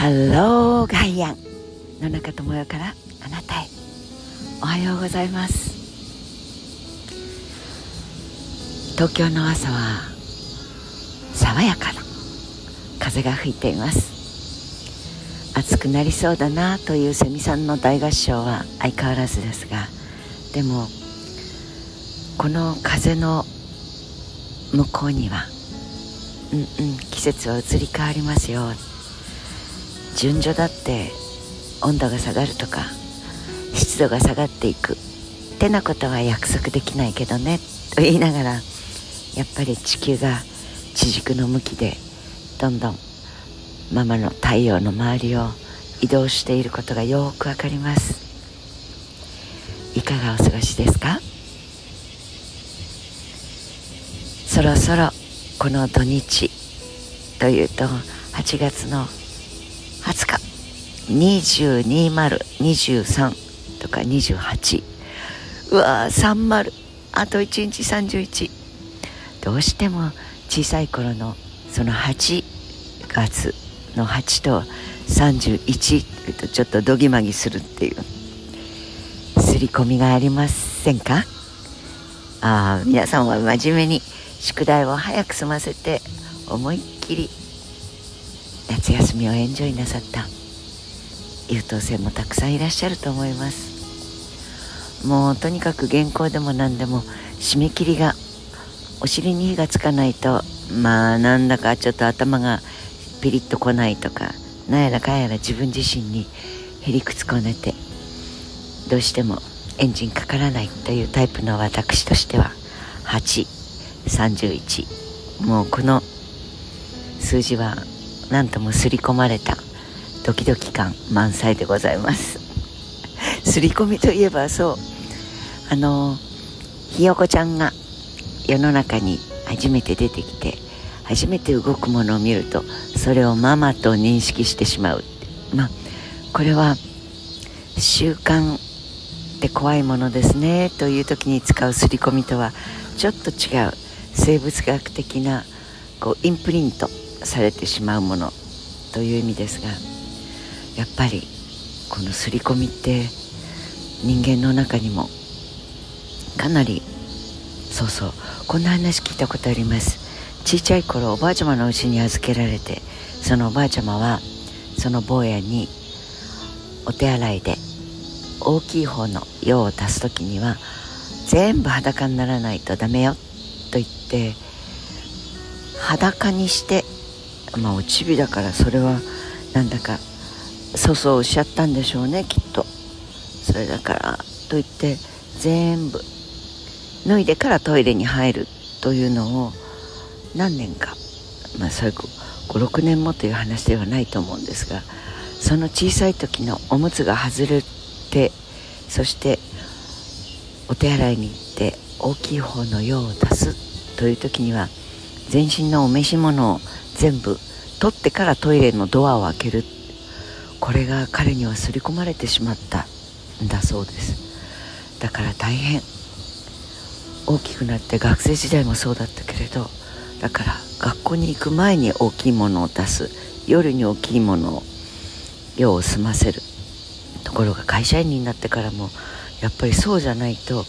ハローガイアン野中智代からあなたへ。おはようございます。東京の朝は爽やかな風が吹いています。暑くなりそうだなというセミさんの大合唱は相変わらずですがでもこの風の向こうにはうんうん季節は移り変わりますよ。順序だって温度が下がるとか湿度が下がっていく。ってなことは約束できないけどね。と言いながらやっぱり地球が地軸の向きでどんどんママの太陽の周りを移動していることがよくわかります。いかがお過ごしですか？そろそろこの土日というと8月の20日。202023とか28うわ30あと1日31どうしても小さい頃のその8月の8と31とちょっとどぎまぎするっていう。刷り込みがありませんか？ああ皆さんは真面目に宿題を早く済ませて思いっきり夏休みをエンジョイなさった。優等生もたくさんいらっしゃると思います。もうとにかく原稿でも何でも締め切りがお尻に火がつかないとまあなんだかちょっと頭がピリッとこないとかなんやらかんやら自分自身にへりくつこねてどうしてもエンジンかからないというタイプの私としては831もうこの数字は何とも刷り込まれたドキドキ感満載でございます。刷り込みといえばそうあのひよこちゃんが世の中に初めて出てきて初めて動くものを見るとそれをママと認識してしまう。まあこれは習慣って怖いものですねという時に使う刷り込みとはちょっと違う生物学的なこうインプリントされてしまうものという意味ですがやっぱりこの刷り込みって人間の中にもかなりそうそうこんな話聞いたことあります。ちっちゃい頃おばあちゃまの家に預けられてそのおばあちゃまはその坊やにお手洗いで大きい方の用を足す時には全部裸にならないとダメよと言って裸にしてまあおちびだからそれはなんだかそうそうおっしゃったんでしょうねきっと。それだからと言って全部脱いでからトイレに入るというのを何年か。まあそれ56年もという話ではないと思うんですがその小さい時のおむつが外れてそしてお手洗いに行って大きい方の用を足すという時には全身のお召し物を全部取ってからトイレのドアを開ける。これが彼には刷り込まれてしまった。んだそうです。だから大変。大きくなって学生時代もそうだったけれど。だから学校に行く前に大きいものを出す。夜に大きいものを用を済ませる。ところが会社員になってからもやっぱりそうじゃないと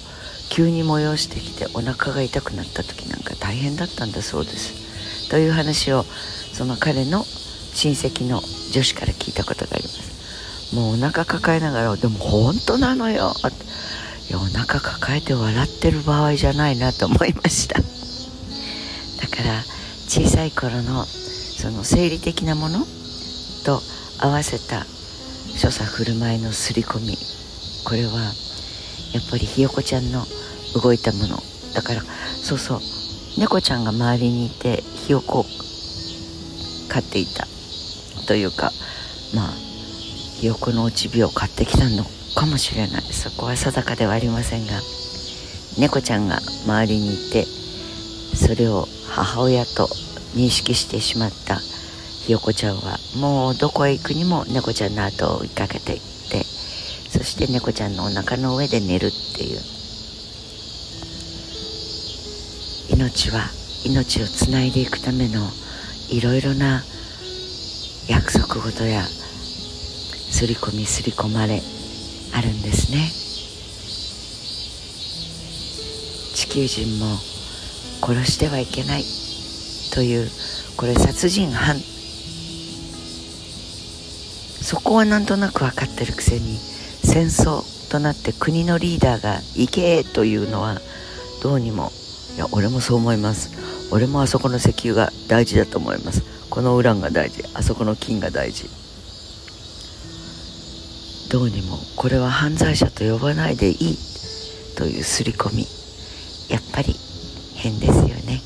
急に催してきてお腹が痛くなった時なんか大変だったんだそうです。という話をその彼の親戚の女子から聞いたことがあります。もうお腹抱えながらでも本当なのよ。いやお腹抱えて笑ってる場合じゃないなと思いました。だから小さい頃のその生理的なものと合わせた所作振る舞いの刷り込みこれはやっぱりひよこちゃんの動いたもの。だからそうそう猫ちゃんが周りにいてひよこ飼っていたというかまあひよこのおちびを買ってきたのかもしれない。そこは定かではありませんが猫ちゃんが周りにいてそれを母親と認識してしまったひよこちゃんはもうどこへ行くにも猫ちゃんの後を追いかけていってそして猫ちゃんのお腹の上で寝るっていう。命は命をつないでいくためのいろいろな約束事や刷り込み刷り込まれあるんですね地球人も殺してはいけないというこれ殺人犯そこはなんとなく分かってるくせに戦争となって国のリーダーが「行け!」というのはどうにもいや俺もそう思います。俺もあそこの石油が大事だと思います。このウランが大事。あそこの金が大事。どうにもこれは犯罪者と呼ばないでいい。という刷り込み。やっぱり変ですよね。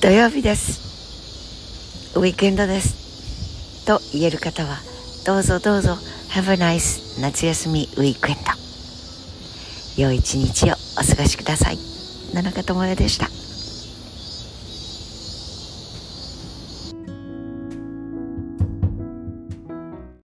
土曜日です。ウィークエンドです。と言える方はどうぞどうぞ。Have a nice 夏休みウィークエンド。良い一日をお過ごしください。七日智代でした。